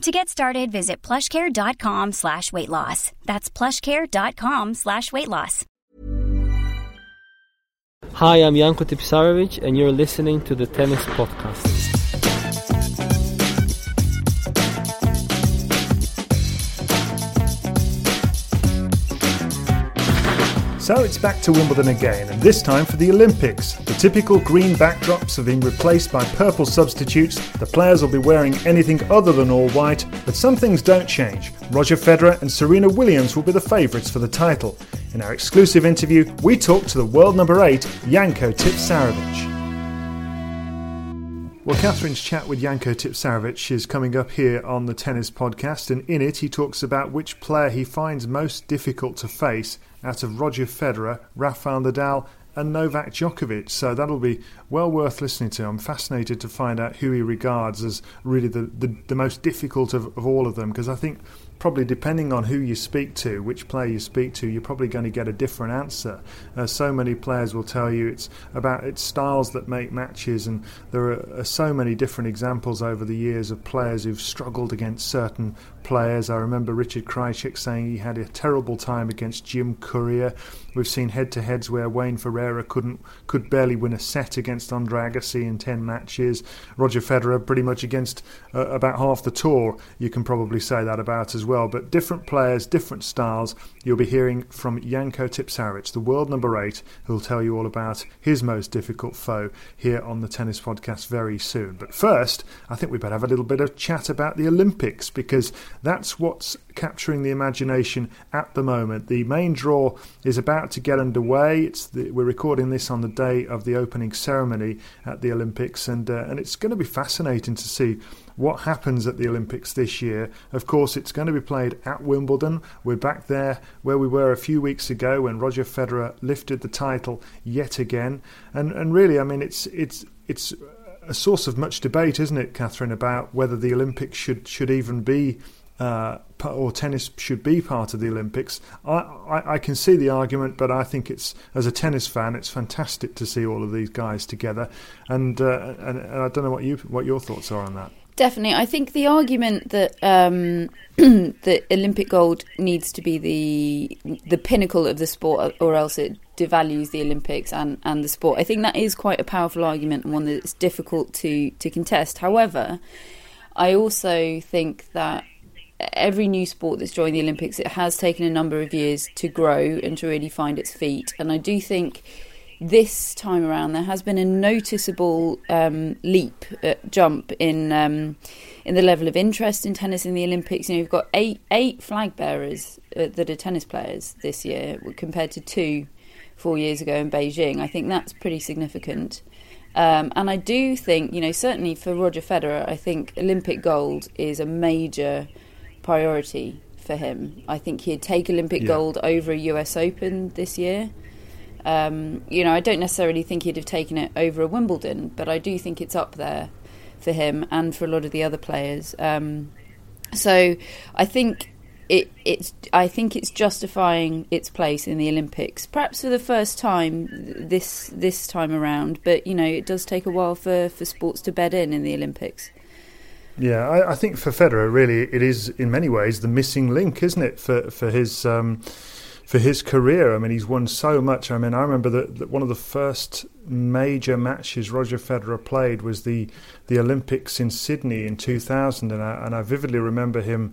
To get started, visit plushcare.com slash weight loss. That's plushcare.com slash weight loss. Hi, I'm Janko Tipsarevic, and you're listening to the Tennis Podcast. So it's back to Wimbledon again, and this time for the Olympics. The typical green backdrops have been replaced by purple substitutes. The players will be wearing anything other than all white, but some things don't change. Roger Federer and Serena Williams will be the favourites for the title. In our exclusive interview, we talk to the world number 8, Janko Tipsarevic. Well, Catherine's chat with Janko Tipsarevic is coming up here on the Tennis Podcast, and in it he talks about which player he finds most difficult to face out of Roger Federer, Rafael Nadal, and Novak Djokovic. So that'll be well worth listening to. I'm fascinated to find out who he regards as really the, the, the most difficult of, of all of them because I think probably depending on who you speak to, which player you speak to, you're probably going to get a different answer. Uh, so many players will tell you it's about its styles that make matches, and there are, are so many different examples over the years of players who've struggled against certain players. I remember Richard Krajicek saying he had a terrible time against Jim Courier. We've seen head-to-heads where Wayne Ferreira couldn't could barely win a set against Andre Agassi in ten matches. Roger Federer pretty much against uh, about half the tour. You can probably say that about as well. But different players, different styles. You'll be hearing from Janko Tipsarevic, the world number eight, who'll tell you all about his most difficult foe here on the Tennis Podcast very soon. But first, I think we better have a little bit of chat about the Olympics because that's what's capturing the imagination at the moment. The main draw is about to get underway. It's the, we're recording this on the day of the opening ceremony at the Olympics, and uh, and it's going to be fascinating to see what happens at the Olympics this year. Of course, it's going to be played at Wimbledon. We're back there where we were a few weeks ago when Roger Federer lifted the title yet again, and and really, I mean, it's it's it's a source of much debate, isn't it, Catherine, about whether the Olympics should should even be uh, or tennis should be part of the Olympics. I, I, I, can see the argument, but I think it's as a tennis fan, it's fantastic to see all of these guys together. And uh, and, and, I don't know what you what your thoughts are on that. Definitely, I think the argument that um, the Olympic gold needs to be the the pinnacle of the sport, or else it devalues the Olympics and, and the sport. I think that is quite a powerful argument and one that's difficult to to contest. However, I also think that every new sport that's joined the Olympics, it has taken a number of years to grow and to really find its feet. And I do think this time around there has been a noticeable um, leap, uh, jump in um, in the level of interest in tennis in the Olympics. You know, you've got eight eight flag bearers uh, that are tennis players this year compared to two four years ago in Beijing. I think that's pretty significant. Um, and I do think, you know, certainly for Roger Federer, I think Olympic gold is a major priority for him. I think he'd take Olympic yeah. gold over a US Open this year. Um, you know, I don't necessarily think he'd have taken it over a Wimbledon, but I do think it's up there for him and for a lot of the other players. Um, so I think it, it's I think it's justifying its place in the Olympics, perhaps for the first time this this time around. But you know, it does take a while for, for sports to bed in in the Olympics. Yeah, I, I, think for Federer, really, it is in many ways the missing link, isn't it, for for his um, for his career? I mean, he's won so much. I mean, I remember that, that one of the first major matches Roger Federer played was the the Olympics in Sydney in 2000, and I, and I vividly remember him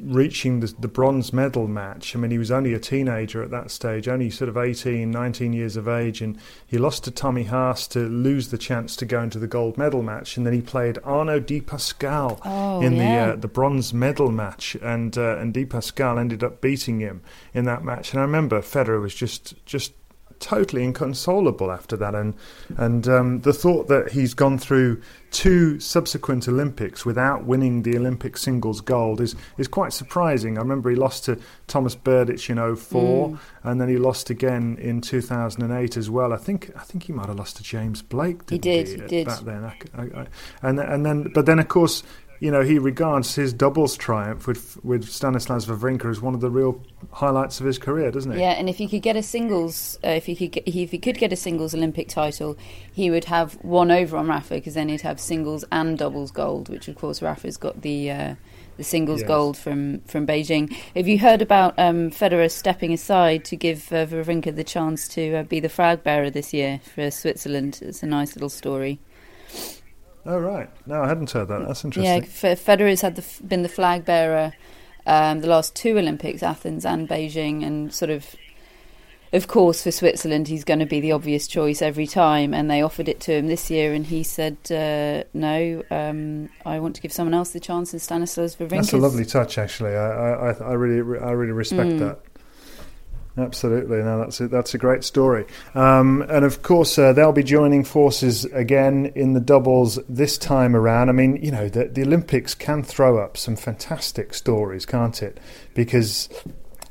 reaching the, the bronze medal match. I mean, he was only a teenager at that stage, only sort of 18, 19 years of age, and he lost to Tommy Haas to lose the chance to go into the gold medal match. And then he played Arnaud Di Pasquale Oh, in yeah. the uh, the bronze medal match, and uh, and Di Pasquale ended up beating him in that match. And I remember Federer was just just totally inconsolable after that, and and um, the thought that he's gone through two subsequent Olympics without winning the Olympic singles gold is is quite surprising. I remember he lost to Thomas Berdych in 04, Mm. and then he lost again in 2008 as well. I think I think he might have lost to James Blake. He did, he uh, did. back then. I, I, I, and and then but then of course. You know, he regards his doubles triumph with with Stanislas Wawrinka as one of the real highlights of his career, doesn't he? Yeah, and if he could get a singles, uh, if he could, get, if he could get a singles Olympic title, he would have one over on Rafa because then he'd have singles and doubles gold, which of course Rafa's got the uh, the singles Yes. gold from from Beijing. Have you heard about um, Federer stepping aside to give uh, Wawrinka the chance to uh, be the flag bearer this year for Switzerland? It's a nice little story. Oh right. No, I hadn't heard that. That's Yeah, interesting. F- Federer's had the, f- been the flag bearer um, the last two Olympics, Athens and Beijing, and sort of, of course, for Switzerland, he's going to be the obvious choice every time. And they offered it to him this year, and he said, uh, "No, um, I want to give someone else the chance." And Stanislas Wawrinka. That's a lovely touch, actually. I, I, I- I really, I really respect Mm. that. Absolutely, no, that's a, that's a great story. Um, and of course, uh, they'll be joining forces again in the doubles this time around. I mean, you know, the, the Olympics can throw up some fantastic stories, can't it? Because,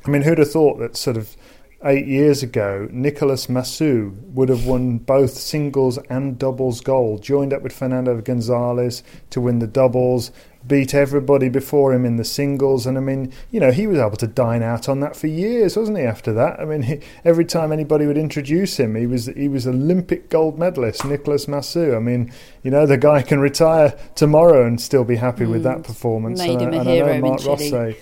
I mean, who'd have thought that sort of eight years ago, Nicolas Massu would have won both singles and doubles gold, joined up with Fernando Gonzalez to win the doubles, beat everybody before him in the singles. And I mean, you know, he was able to dine out on that for years, wasn't he? After that, I mean, he, every time anybody would introduce him, he was he was Olympic gold medalist, Nicolas Massu. I mean, you know, the guy can retire tomorrow and still be happy with Mm. that performance. Made and, him I- a and I know hero Mark Chile.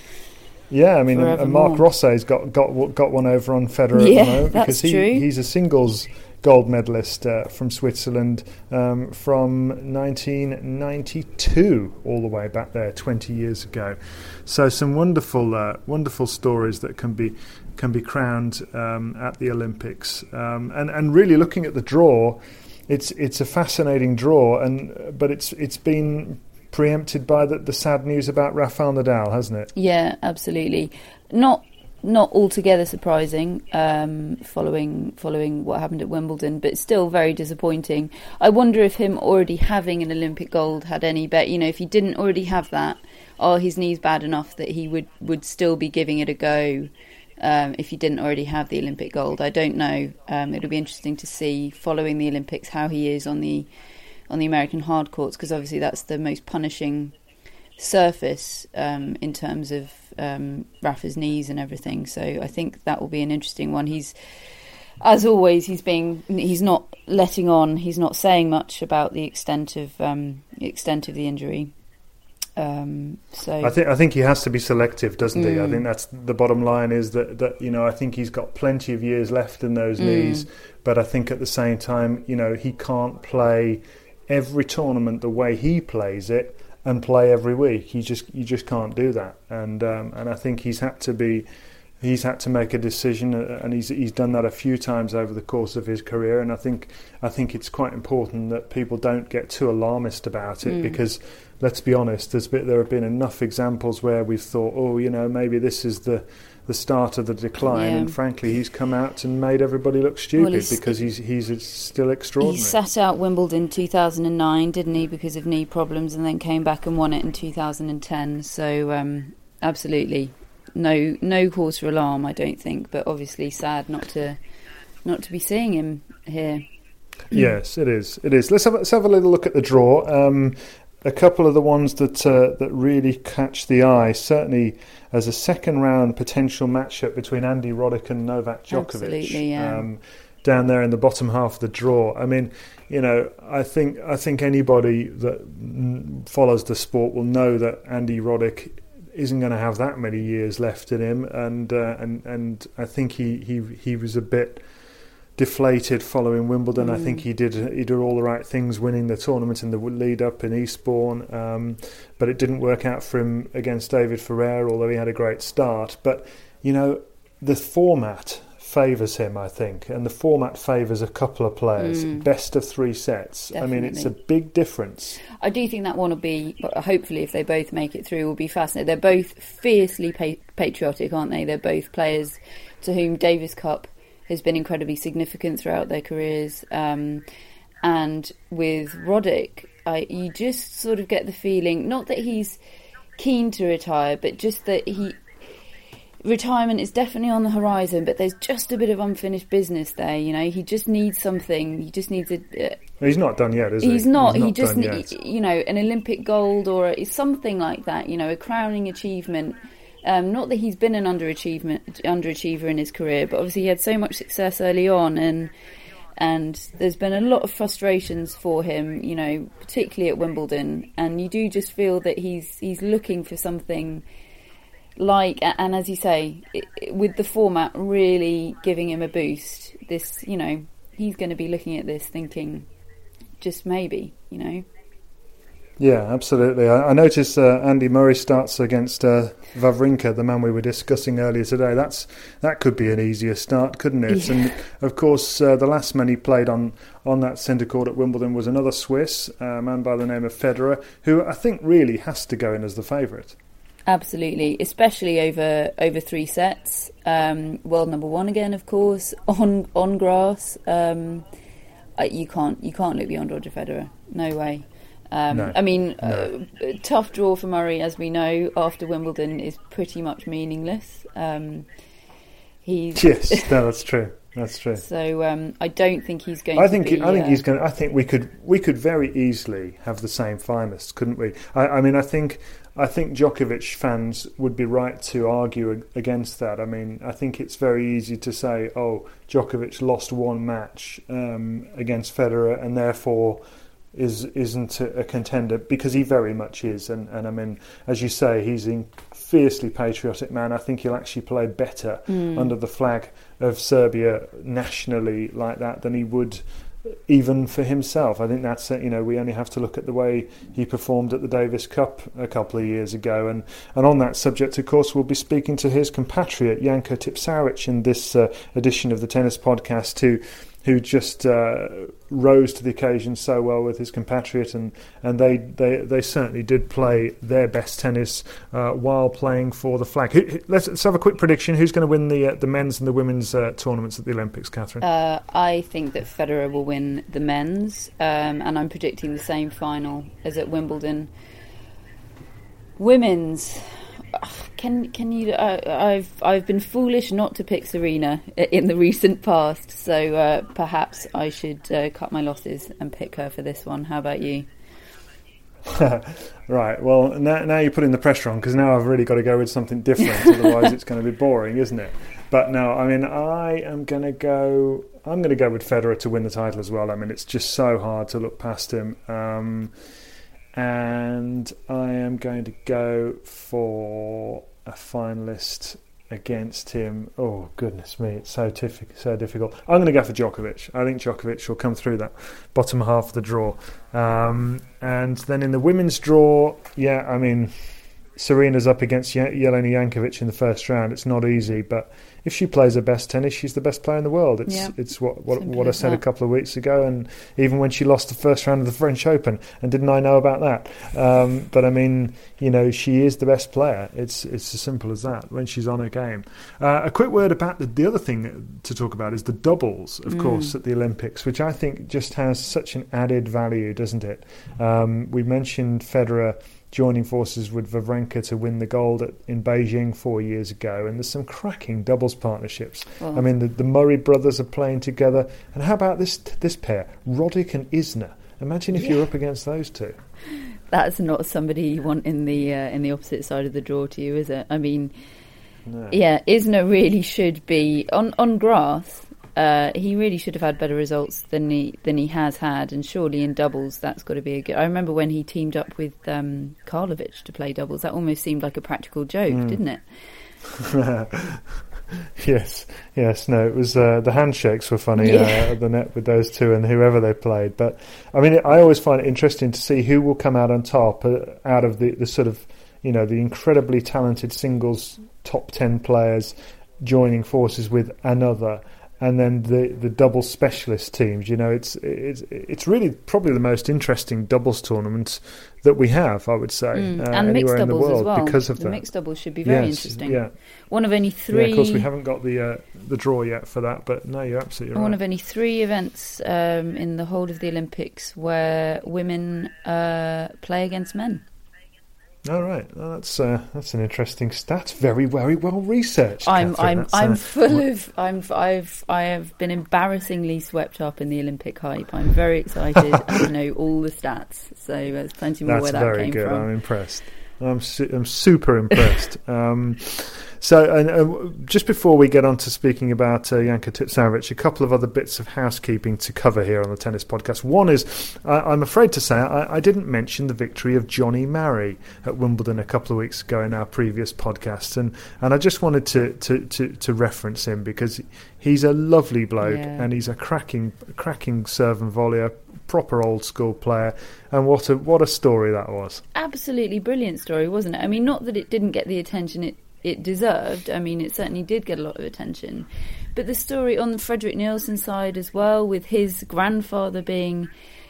Yeah, I mean, and, Mark. Rosset's got got got one over on Federer Yeah, at the moment that's because he, true. he's a singles gold medalist uh, from Switzerland um, from 1992 all the way back there 20 years ago. So some wonderful uh, wonderful stories that can be can be crowned um, at the Olympics um, and and really looking at the draw. It's it's a fascinating draw, and but it's it's been preempted by the, the sad news about Rafael Nadal, hasn't it? Yeah, absolutely. Not not altogether surprising um, following following what happened at Wimbledon, but still very disappointing. I wonder if him already having an Olympic gold had any bet. You know, if he didn't already have that, are his knees bad enough that he would would still be giving it a go? Um, if he didn't already have the Olympic gold, I don't know. Um, it'll be interesting to see following the Olympics how he is on the on the American hard courts because obviously that's the most punishing surface um, in terms of um, Rafa's knees and everything. So I think that will be an interesting one. He's, as always, he's being he's not letting on. He's not saying much about the extent of um, the extent of the injury. Um, so I think I think he has to be selective, doesn't he? I Mm. think that's the bottom line. Is that that you know I think he's got plenty of years left in those Mm. knees, but I think at the same time you know he can't play every tournament the way he plays it and play every week. He just you just can't do that, and um, and I think he's had to be. He's had to make a decision, uh, and he's he's done that a few times over the course of his career. And I think I think it's quite important that people don't get too alarmist about it Mm. because let's be honest, there's been, there have been enough examples where we've thought, oh, you know, maybe this is the the start of the decline, Yeah. and frankly, he's come out and made everybody look stupid he's- because he's he's still extraordinary. he sat out Wimbledon 2009, didn't he, because of knee problems, and then came back and won it in 2010. So um, absolutely, no no cause for alarm, I don't think. But obviously, sad not to not to be seeing him here. Yes, it is. It is. Let's have, let's have a little look at the draw. Um, a couple of the ones that uh, that really catch the eye, certainly as a second round potential matchup between Andy Roddick and Novak Djokovic. Absolutely, yeah. Um, down there in the bottom half of the draw. I mean, you know, I think I think anybody that follows the sport will know that Andy Roddick isn't going to have that many years left in him, and uh, and and I think he he he was a bit deflated following Wimbledon. Mm. I think he did he did all the right things, winning the tournament in the lead up in Eastbourne, um, but it didn't work out for him against David Ferrer, although he had a great start. But you know, the format favours him, I think, and the format favours a couple of players. Mm. Best of three sets. Definitely. I mean, it's a big difference. I do think that one will be, hopefully, if they both make it through, will be fascinating. They're both fiercely pa- patriotic, aren't they? They're both players to whom Davis Cup has been incredibly significant throughout their careers. Um, and with Roddick, I, you just sort of get the feeling, not that he's keen to retire, but just that he retirement is definitely on the horizon, but there's just a bit of unfinished business there. You know, he just needs something. He just needs a. Uh, he's not done yet, is he? He's not. He's not he just, ne- you know, an Olympic gold or a, something like that. You know, a crowning achievement. Um, not that he's been an underachievement underachiever in his career, but obviously he had so much success early on, and and there's been a lot of frustrations for him. You know, particularly at Wimbledon, and you do just feel that he's he's looking for something like and as you say with the format really giving him a boost this you know he's going to be looking at this thinking just maybe you know yeah absolutely i, I noticed uh, andy murray starts against uh, wawrinka the man we were discussing earlier today that's that could be an easier start couldn't it yeah. and of course uh, the last man he played on on that centre court at wimbledon was another swiss a man by the name of federer who i think really has to go in as the favourite Absolutely, especially over over three sets. Um, world number one again, of course, on on grass. Um, you can't you can't look beyond Roger Federer. No way. Um, no, I mean, no. uh, tough draw for Murray, as we know, after Wimbledon is pretty much meaningless. Um, he's yes, no, that's true. That's true. So um, I don't think he's going. I think be, I think uh, he's going. I think we could we could very easily have the same finalists, couldn't we? I, I mean, I think I think Djokovic fans would be right to argue against that. I mean, I think it's very easy to say, "Oh, Djokovic lost one match um, against Federer, and therefore." Is isn't a contender because he very much is, and, and I mean, as you say, he's a fiercely patriotic man. I think he'll actually play better mm. under the flag of Serbia nationally like that than he would even for himself. I think that's you know we only have to look at the way he performed at the Davis Cup a couple of years ago, and and on that subject, of course, we'll be speaking to his compatriot Janko Tipsarevic in this uh, edition of the Tennis Podcast to who just uh, rose to the occasion so well with his compatriot, and, and they, they, they certainly did play their best tennis uh, while playing for the flag. let's, let's, have a quick prediction. Who's going to win the uh, the men's and the women's uh, tournaments at the Olympics, Catherine? Uh, I think that Federer will win the men's, um, and I'm predicting the same final as at Wimbledon. Women's. Can can you? Uh, I've I've been foolish not to pick Serena in the recent past, so uh, perhaps I should uh, cut my losses and pick her for this one. How about you? right. Well, now, now you're putting the pressure on because now I've really got to go with something different. otherwise, it's going to be boring, isn't it? But no, I mean, I am going to go. I'm going to go with Federer to win the title as well. I mean, it's just so hard to look past him. Um, and I am going to go for a finalist against him. Oh goodness me, it's so difficult. So difficult. I'm going to go for Djokovic. I think Djokovic will come through that bottom half of the draw. Um, and then in the women's draw, yeah, I mean, Serena's up against Jelena Jankovic in the first round. It's not easy, but if she plays her best tennis, she's the best player in the world. It's yeah. it's what what, what I said that. a couple of weeks ago, and even when she lost the first round of the French Open, and didn't I know about that? Um, but I mean, you know, she is the best player. It's it's as simple as that when she's on her game. Uh, a quick word about the, the other thing to talk about is the doubles, of mm. course, at the Olympics, which I think just has such an added value, doesn't it? Um, we mentioned Federer joining forces with Wawrinka to win the gold at, in Beijing four years ago. And there's some cracking doubles partnerships. Oh. I mean, the, the, Murray brothers are playing together. And how about this this pair, Roddick and Isner? Imagine if yeah. you're up against those two. That's not somebody you want in the uh, in the opposite side of the draw to you, is it? I mean, no. yeah, Isner really should be on on grass uh, he really should have had better results than he than he has had, and surely in doubles that's got to be a good. I remember when he teamed up with um, Karlovic to play doubles. That almost seemed like a practical joke, mm. didn't it? yes, yes. No, it was uh, the handshakes were funny uh, at the net with those two and whoever they played. But I mean, I always find it interesting to see who will come out on top uh, out of the, the sort of you know the incredibly talented singles top ten players joining forces with another. And then the, the double specialist teams, you know, it's it's it's really probably the most interesting doubles tournament that we have, I would say, Mm, uh, and mixed anywhere in the doubles world as well. because of the that. mixed doubles should be very Yes, interesting. Yeah, One of only three. yeah, of course, we haven't got the uh, the draw yet for that, but no, you're absolutely right. One of only three events um, in the whole of the Olympics where women uh, play against men. All right, well, that's uh, that's an interesting stat. Very, very well researched. I'm Catherine. I'm That's, I'm uh, full of I'm I've I have been embarrassingly swept up in the Olympic hype. I'm very excited I know all the stats. So there's plenty more That's where that very came good. from. I'm impressed. I'm su- I'm super impressed. um, so, and, uh, just before we get on to speaking about uh, Janko Tipsarevic, a couple of other bits of housekeeping to cover here on the tennis podcast. One is, I I'm afraid to say, I, I didn't mention the victory of Jonny Marray at Wimbledon a couple of weeks ago in our previous podcast, and, and I just wanted to, to, to, to reference him because he's a lovely bloke Yeah. and he's a cracking cracking serve and volleyer, proper old school player, and what a what a story that was. Absolutely brilliant story, wasn't it? I mean, not that it didn't get the attention it it deserved. I mean, it certainly did get a lot of attention. But the story on Frederik Nielsen side as well, with his grandfather being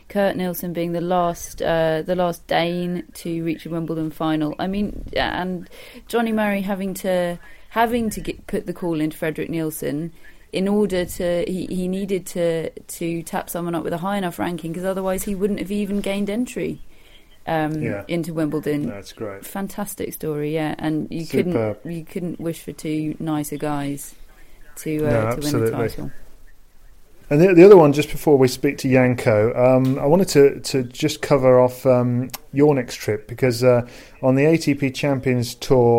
Kurt Nielsen being the last uh, the last Dane to reach a Wimbledon final. I mean, and Jonny Marray having to having to get, put the call into Frederik Nielsen in order to he, he needed to to tap someone up with a high enough ranking because otherwise he wouldn't have even gained entry um, Yeah. into Wimbledon. That's great. Fantastic story, yeah, and you Superb. couldn't you couldn't wish for two nicer guys to No, uh, to win the title. And the, the other one, just before we speak to Janko, um, I wanted to, to just cover off um, your next trip because uh, on the ATP Champions Tour,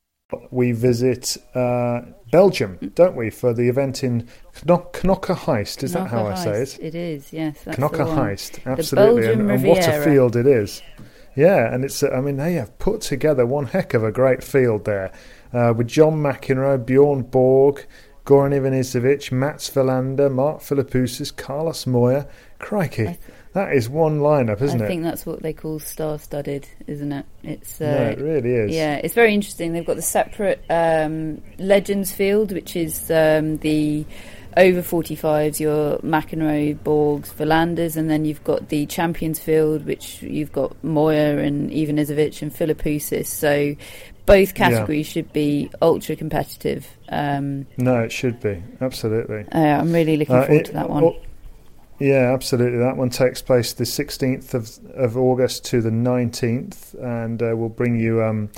We visit uh, Belgium, don't we, for the event in Kno- Knokke Heist. Is that how I say it? It is, yes. Knokke. Heist, absolutely, and, and what a field it is. Yeah, and it's. I mean, they have put together one heck of a great field there, uh, with John McEnroe, Bjorn Borg, Goran Ivanisevic, Mats Wilander, Mark Philippoussis, Carlos Moya. Crikey, that is one lineup, isn't I it? I think that's what they call star-studded, isn't it? It's uh, no, it really is. Yeah, it's very interesting. They've got the separate um, Legends field, which is um, the over 45s, your McEnroe, Borgs, Wilanders, and then you've got the Champions Field, which you've got Moya and Ivanisevic and Philippoussis. So both categories yeah. should be ultra competitive. Um, no, it should be absolutely. Uh, I'm really looking uh, forward it, to that one. Yeah, absolutely. That one takes place the 16th of, of August to the 19th, and uh, we'll bring you um,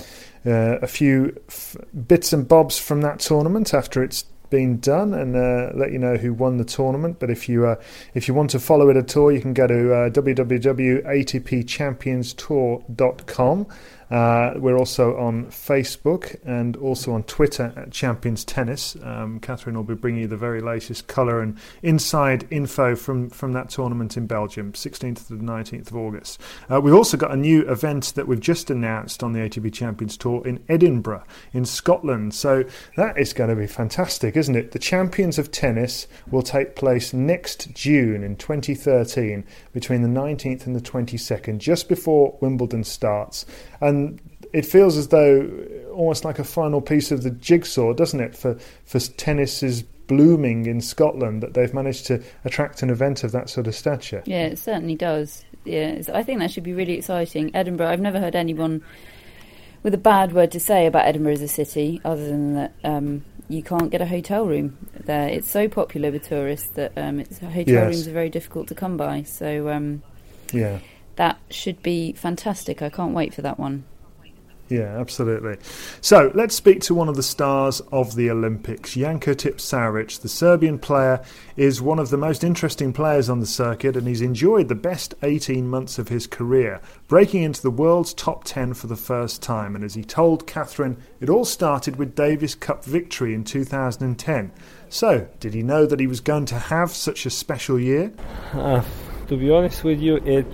uh, a few f- bits and bobs from that tournament after it's been done and uh, let you know who won the tournament. But if you uh, if you want to follow it at all, you can go to uh, www.atpchampionstour.com uh, we're also on Facebook and also on Twitter at Champions Tennis. Um, Catherine will be bringing you the very latest colour and inside info from, from that tournament in Belgium, 16th to the 19th of August. Uh, we've also got a new event that we've just announced on the ATP Champions Tour in Edinburgh, in Scotland. So that is going to be fantastic, isn't it? The Champions of Tennis will take place next June in 2013 between the 19th and the 22nd, just before Wimbledon starts and it feels as though almost like a final piece of the jigsaw, doesn't it, for for tennis's blooming in Scotland that they've managed to attract an event of that sort of stature. Yeah, it certainly does. Yeah, I think that should be really exciting. Edinburgh, I've never heard anyone with a bad word to say about Edinburgh as a city, other than that um, you can't get a hotel room there. It's so popular with tourists that um, hotel yes. rooms are very difficult to come by. So um, yeah, that should be fantastic. I can't wait for that one. Yeah, absolutely. So let's speak to one of the stars of the Olympics. Janko Tipsarevic, the Serbian player, is one of the most interesting players on the circuit and he's enjoyed the best 18 months of his career, breaking into the world's top 10 for the first time. And as he told Catherine, it all started with Davis Cup victory in 2010. So, did he know that he was going to have such a special year? Uh, to be honest with you, it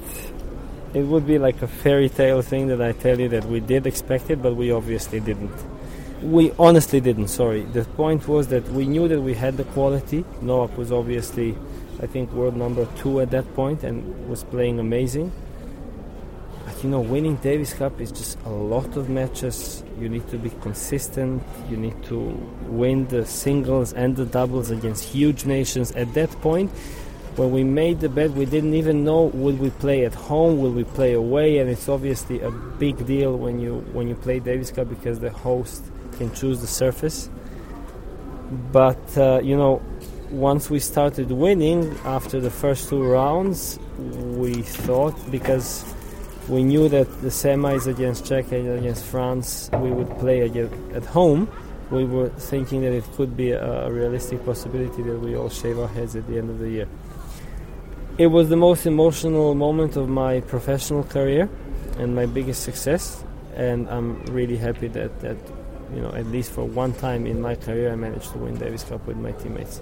it would be like a fairy tale thing that I tell you that we did expect it, but we obviously didn't. We honestly didn't, sorry. The point was that we knew that we had the quality. Novak was obviously, I think, world number two at that point and was playing amazing. But you know, winning Davis Cup is just a lot of matches. You need to be consistent. You need to win the singles and the doubles against huge nations. At that point, when we made the bet, we didn't even know would we play at home, will we play away, and it's obviously a big deal when you when you play Davis Cup because the host can choose the surface. But uh, you know, once we started winning after the first two rounds, we thought because we knew that the semis against Czech and against France we would play at home. We were thinking that it could be a realistic possibility that we all shave our heads at the end of the year it was the most emotional moment of my professional career and my biggest success. And I'm really happy that, that you know at least for one time in my career I managed to win Davis Cup with my teammates.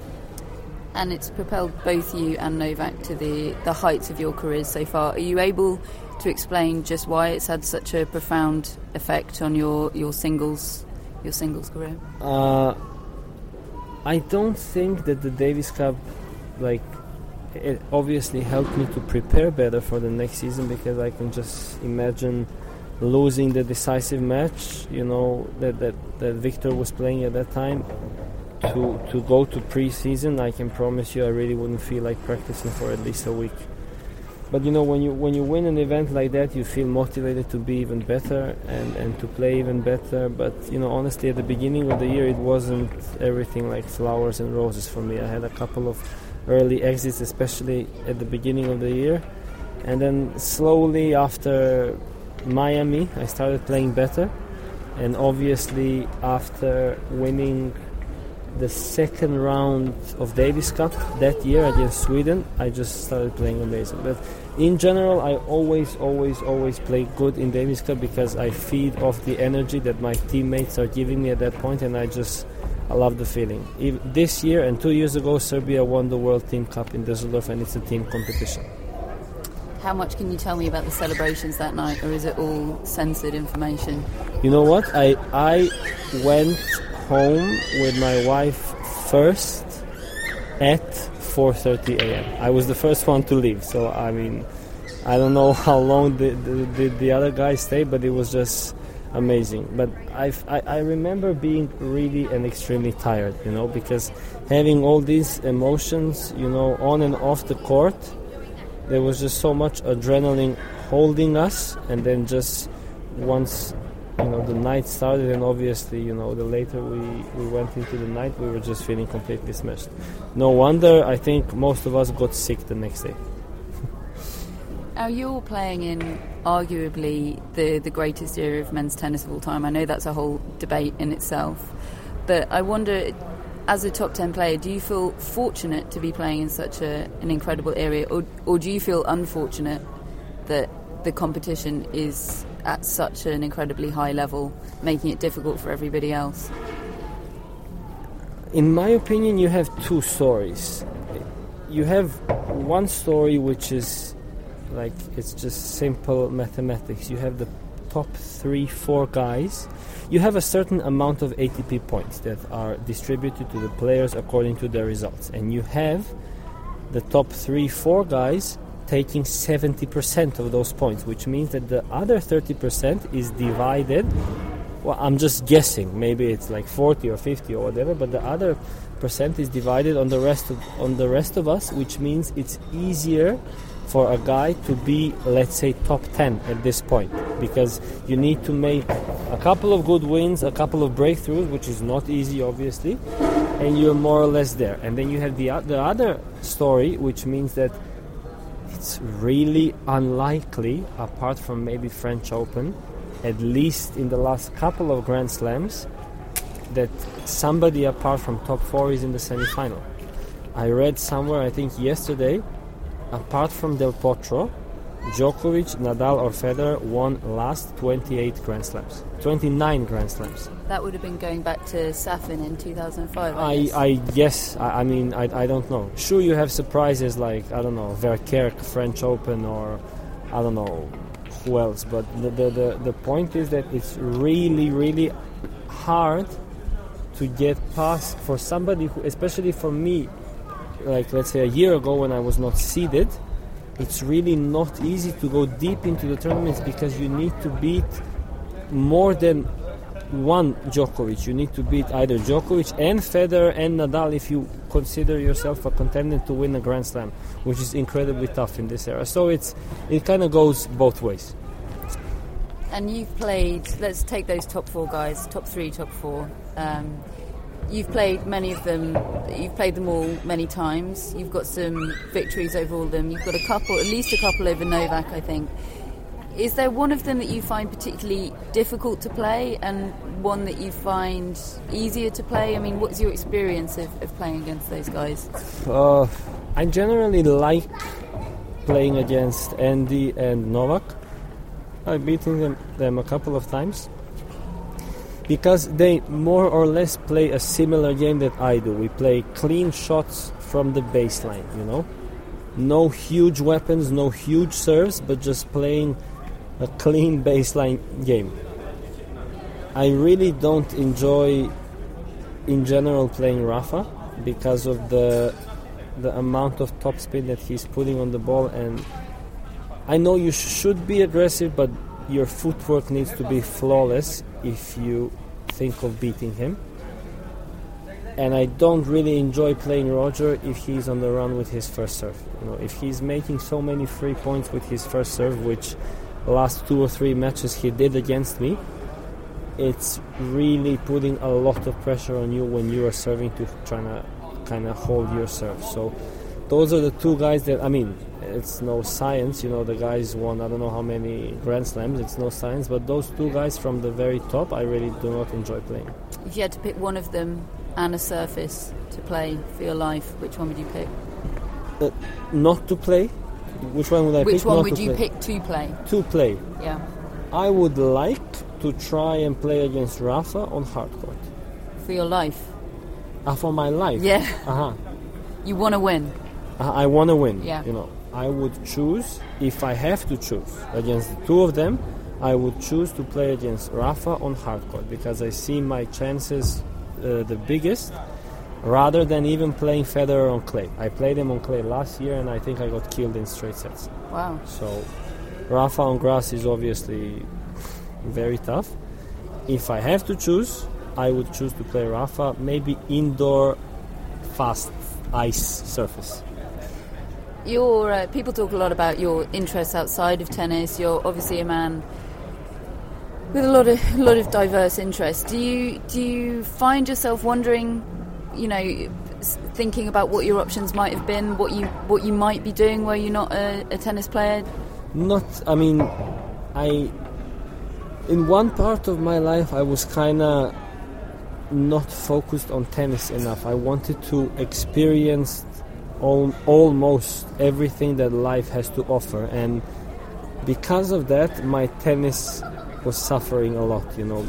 And it's propelled both you and Novak to the, the heights of your careers so far. Are you able to explain just why it's had such a profound effect on your, your singles your singles career? Uh, I don't think that the Davis Cup like it obviously helped me to prepare better for the next season because I can just imagine losing the decisive match, you know, that, that, that Viktor was playing at that time. To, to go to preseason, I can promise you, I really wouldn't feel like practicing for at least a week. But you know, when you when you win an event like that, you feel motivated to be even better and, and to play even better. But you know, honestly, at the beginning of the year, it wasn't everything like flowers and roses for me. I had a couple of early exits, especially at the beginning of the year. And then slowly after Miami, I started playing better. And obviously, after winning the second round of Davis Cup that year against Sweden, I just started playing amazing. But in general, I always, always, always play good in Davis Cup because I feed off the energy that my teammates are giving me at that point, and I just I love the feeling. This year and two years ago, Serbia won the World Team Cup in Düsseldorf, and it's a team competition. How much can you tell me about the celebrations that night, or is it all censored information? You know what? I I went home with my wife first at 4:30 a.m. I was the first one to leave, so I mean, I don't know how long did the, the, the other guys stayed, but it was just amazing. But I've, I, I remember being really and extremely tired, you know, because having all these emotions, you know, on and off the court, there was just so much adrenaline holding us, and then just once you know the night started and obviously you know the later we, we went into the night we were just feeling completely smashed. No wonder i think most of us got sick the next day now you're playing in arguably the, the greatest era of men's tennis of all time i know that's a whole debate in itself but i wonder as a top 10 player do you feel fortunate to be playing in such a, an incredible area or, or do you feel unfortunate that the competition is at such an incredibly high level, making it difficult for everybody else? In my opinion, you have two stories. You have one story which is like it's just simple mathematics. You have the top three, four guys. You have a certain amount of ATP points that are distributed to the players according to their results, and you have the top three, four guys taking 70% of those points, which means that the other 30% is divided. Well, I'm just guessing. Maybe it's like 40 or 50 or whatever, but the other percent is divided on the rest of on the rest of us, which means it's easier for a guy to be, let's say, top 10 at this point, because you need to make a couple of good wins, a couple of breakthroughs, which is not easy, obviously, and you're more or less there. And then you have the the other story, which means that it's really unlikely, apart from maybe French Open, at least in the last couple of Grand Slams, that somebody apart from top four is in the semi-final. I read somewhere, I think yesterday, apart from Del Potro, Djokovic, Nadal, or Federer won last 28 Grand Slams, 29 Grand Slams. That would have been going back to Safin in 2005. I, I, I guess. I, I mean, I, I don't know. Sure, you have surprises like I don't know Verkerk, French Open, or I don't know who else. But the, the the the point is that it's really really hard to get past for somebody who, especially for me, like let's say a year ago when I was not seeded it's really not easy to go deep into the tournaments because you need to beat more than one Djokovic. You need to beat either Djokovic and Federer and Nadal if you consider yourself a contender to win a Grand Slam, which is incredibly tough in this era. So it's it kind of goes both ways. And you've played. Let's take those top four guys, top three, top four. Um, You've played many of them. You've played them all many times. You've got some victories over all of them. You've got a couple, at least a couple over Novak, I think. Is there one of them that you find particularly difficult to play, and one that you find easier to play? I mean, what's your experience of, of playing against those guys? Uh, I generally like playing against Andy and Novak. I've beaten them, them a couple of times because they more or less play a similar game that I do. We play clean shots from the baseline, you know? No huge weapons, no huge serves, but just playing a clean baseline game. I really don't enjoy in general playing Rafa because of the the amount of topspin that he's putting on the ball and I know you should be aggressive but your footwork needs to be flawless if you think of beating him. And I don't really enjoy playing Roger if he's on the run with his first serve. You know, if he's making so many free points with his first serve, which last two or three matches he did against me, it's really putting a lot of pressure on you when you are serving to try to kind of hold your serve. So those are the two guys that I mean it's no science. You know, the guys won I don't know how many Grand Slams. It's no science. But those two guys from the very top, I really do not enjoy playing. If you had to pick one of them and a surface to play for your life, which one would you pick? Uh, not to play. Which one would I which pick? Which one not would you play? pick to play? To play. Yeah. I would like to try and play against Rafa on hard court. For your life? Uh, for my life? Yeah. Uh-huh. You want to win? Uh, I want to win. Yeah. You know, I would choose, if I have to choose against the two of them, I would choose to play against Rafa on hardcourt because I see my chances uh, the biggest rather than even playing Federer on clay. I played him on clay last year and I think I got killed in straight sets. Wow. So Rafa on grass is obviously very tough. if I have to choose, I would choose to play Rafa, maybe indoor, fast ice surface. Your uh, people talk a lot about your interests outside of tennis. You're obviously a man with a lot of a lot of diverse interests. Do you do you find yourself wondering, you know, thinking about what your options might have been, what you what you might be doing were you not a, a tennis player? Not, I mean, I in one part of my life I was kind of not focused on tennis enough. I wanted to experience all, almost everything that life has to offer, and because of that, my tennis was suffering a lot. You know,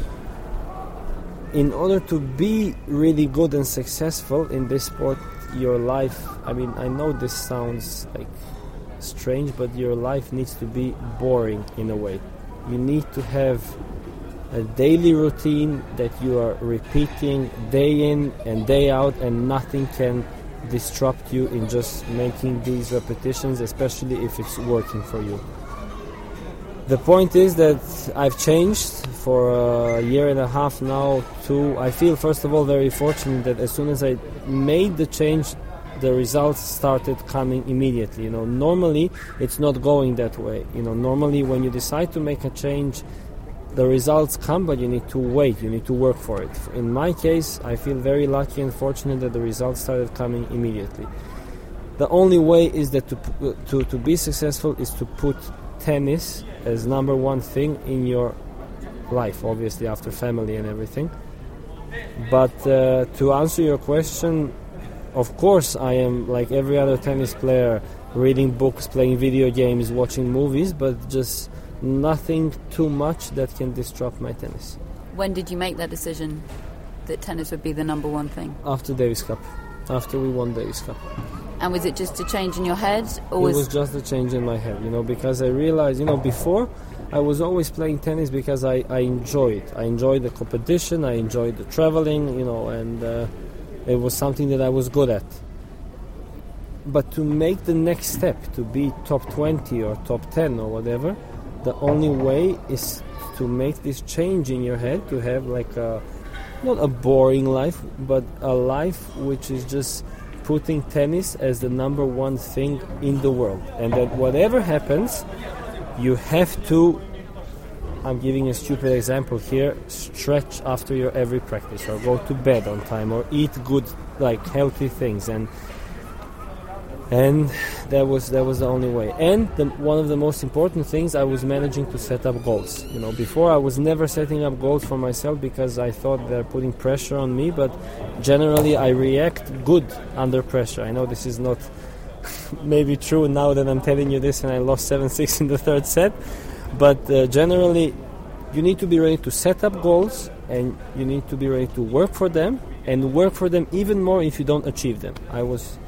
in order to be really good and successful in this sport, your life. I mean, I know this sounds like strange, but your life needs to be boring in a way. You need to have a daily routine that you are repeating day in and day out, and nothing can disrupt you in just making these repetitions, especially if it's working for you. The point is that I've changed for a year and a half now. To I feel first of all very fortunate that as soon as I made the change, the results started coming immediately. You know, normally it's not going that way. You know, normally when you decide to make a change, the results come, but you need to wait. You need to work for it. In my case, I feel very lucky and fortunate that the results started coming immediately. The only way is that to to to be successful is to put tennis as number one thing in your life. Obviously, after family and everything. But uh, to answer your question, of course, I am like every other tennis player, reading books, playing video games, watching movies, but just nothing too much that can disrupt my tennis. When did you make that decision that tennis would be the number one thing? After Davis Cup, after we won Davis Cup. And was it just a change in your head, or it was was just a change in my head? You know, because I realized, you know, before I was always playing tennis because I I enjoy it. I enjoyed the competition. I enjoyed the traveling. You know, and uh, it was something that I was good at. But to make the next step, to be top 20 or top 10 or whatever, the only way is to make this change in your head to have like a not a boring life but a life which is just putting tennis as the number one thing in the world. And that whatever happens you have to I'm giving a stupid example here stretch after your every practice or go to bed on time or eat good like healthy things. And and that was that was the only way. And the, one of the most important things i was managing to set up goals. You know before i was never setting up goals for myself because i thought they're putting pressure on me but generally i react good under pressure. I know this is not maybe true now that i'm telling you this and i lost 7-6 in the third set but uh, generally you need to be ready to set up goals and you need to be ready to work for them and work for them even more if you don't achieve them. I was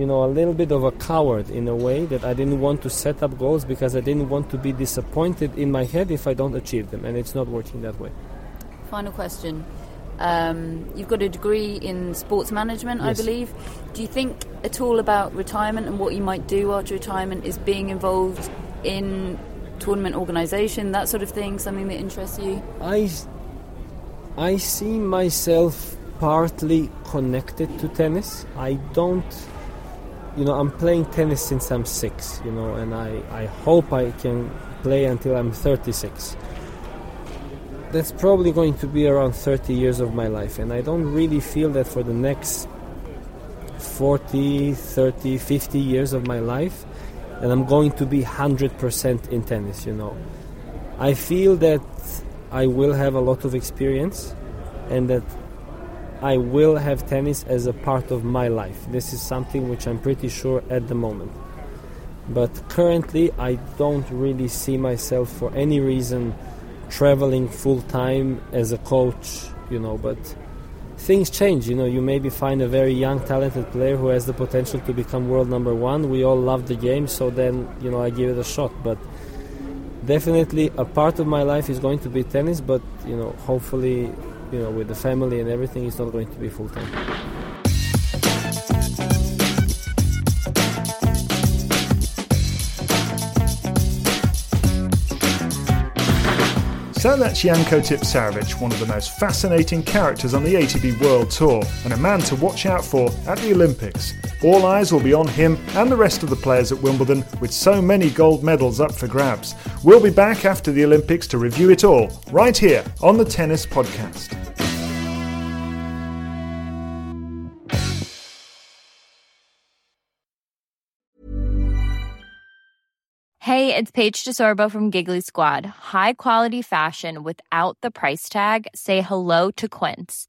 you know, a little bit of a coward in a way that I didn't want to set up goals because I didn't want to be disappointed in my head if I don't achieve them, and it's not working that way. Final question. Um, you've got a degree in sports management, Yes. I believe. Do you think at all about retirement and what you might do after retirement? Is being involved in tournament organisation, that sort of thing, something that interests you? I, I see myself partly connected to tennis. I don't, you know, I'm playing tennis since I'm six, you know, and I, I hope I can play until I'm 36. That's probably going to be around 30 years of my life, and I don't really feel that for the next 40, 30, 50 years of my life, and I'm going to be 100% in tennis, you know. I feel that I will have a lot of experience and that I will have tennis as a part of my life. This is something which I'm pretty sure at the moment. But currently, I don't really see myself for any reason traveling full time as a coach, you know. But things change, you know. You maybe find a very young, talented player who has the potential to become world number one. We all love the game, so then, you know, I give it a shot. But definitely a part of my life is going to be tennis, but, you know, hopefully you know, with the family and everything, it's not going to be full time. So that's Janko Tipsarevic, one of the most fascinating characters on the ATP World Tour, and a man to watch out for at the Olympics. All eyes will be on him and the rest of the players at Wimbledon, with so many gold medals up for grabs. We'll be back after the Olympics to review it all, right here on the Tennis Podcast. Hey, it's Paige DeSorbo from Giggly Squad. High quality fashion without the price tag. Say hello to Quince.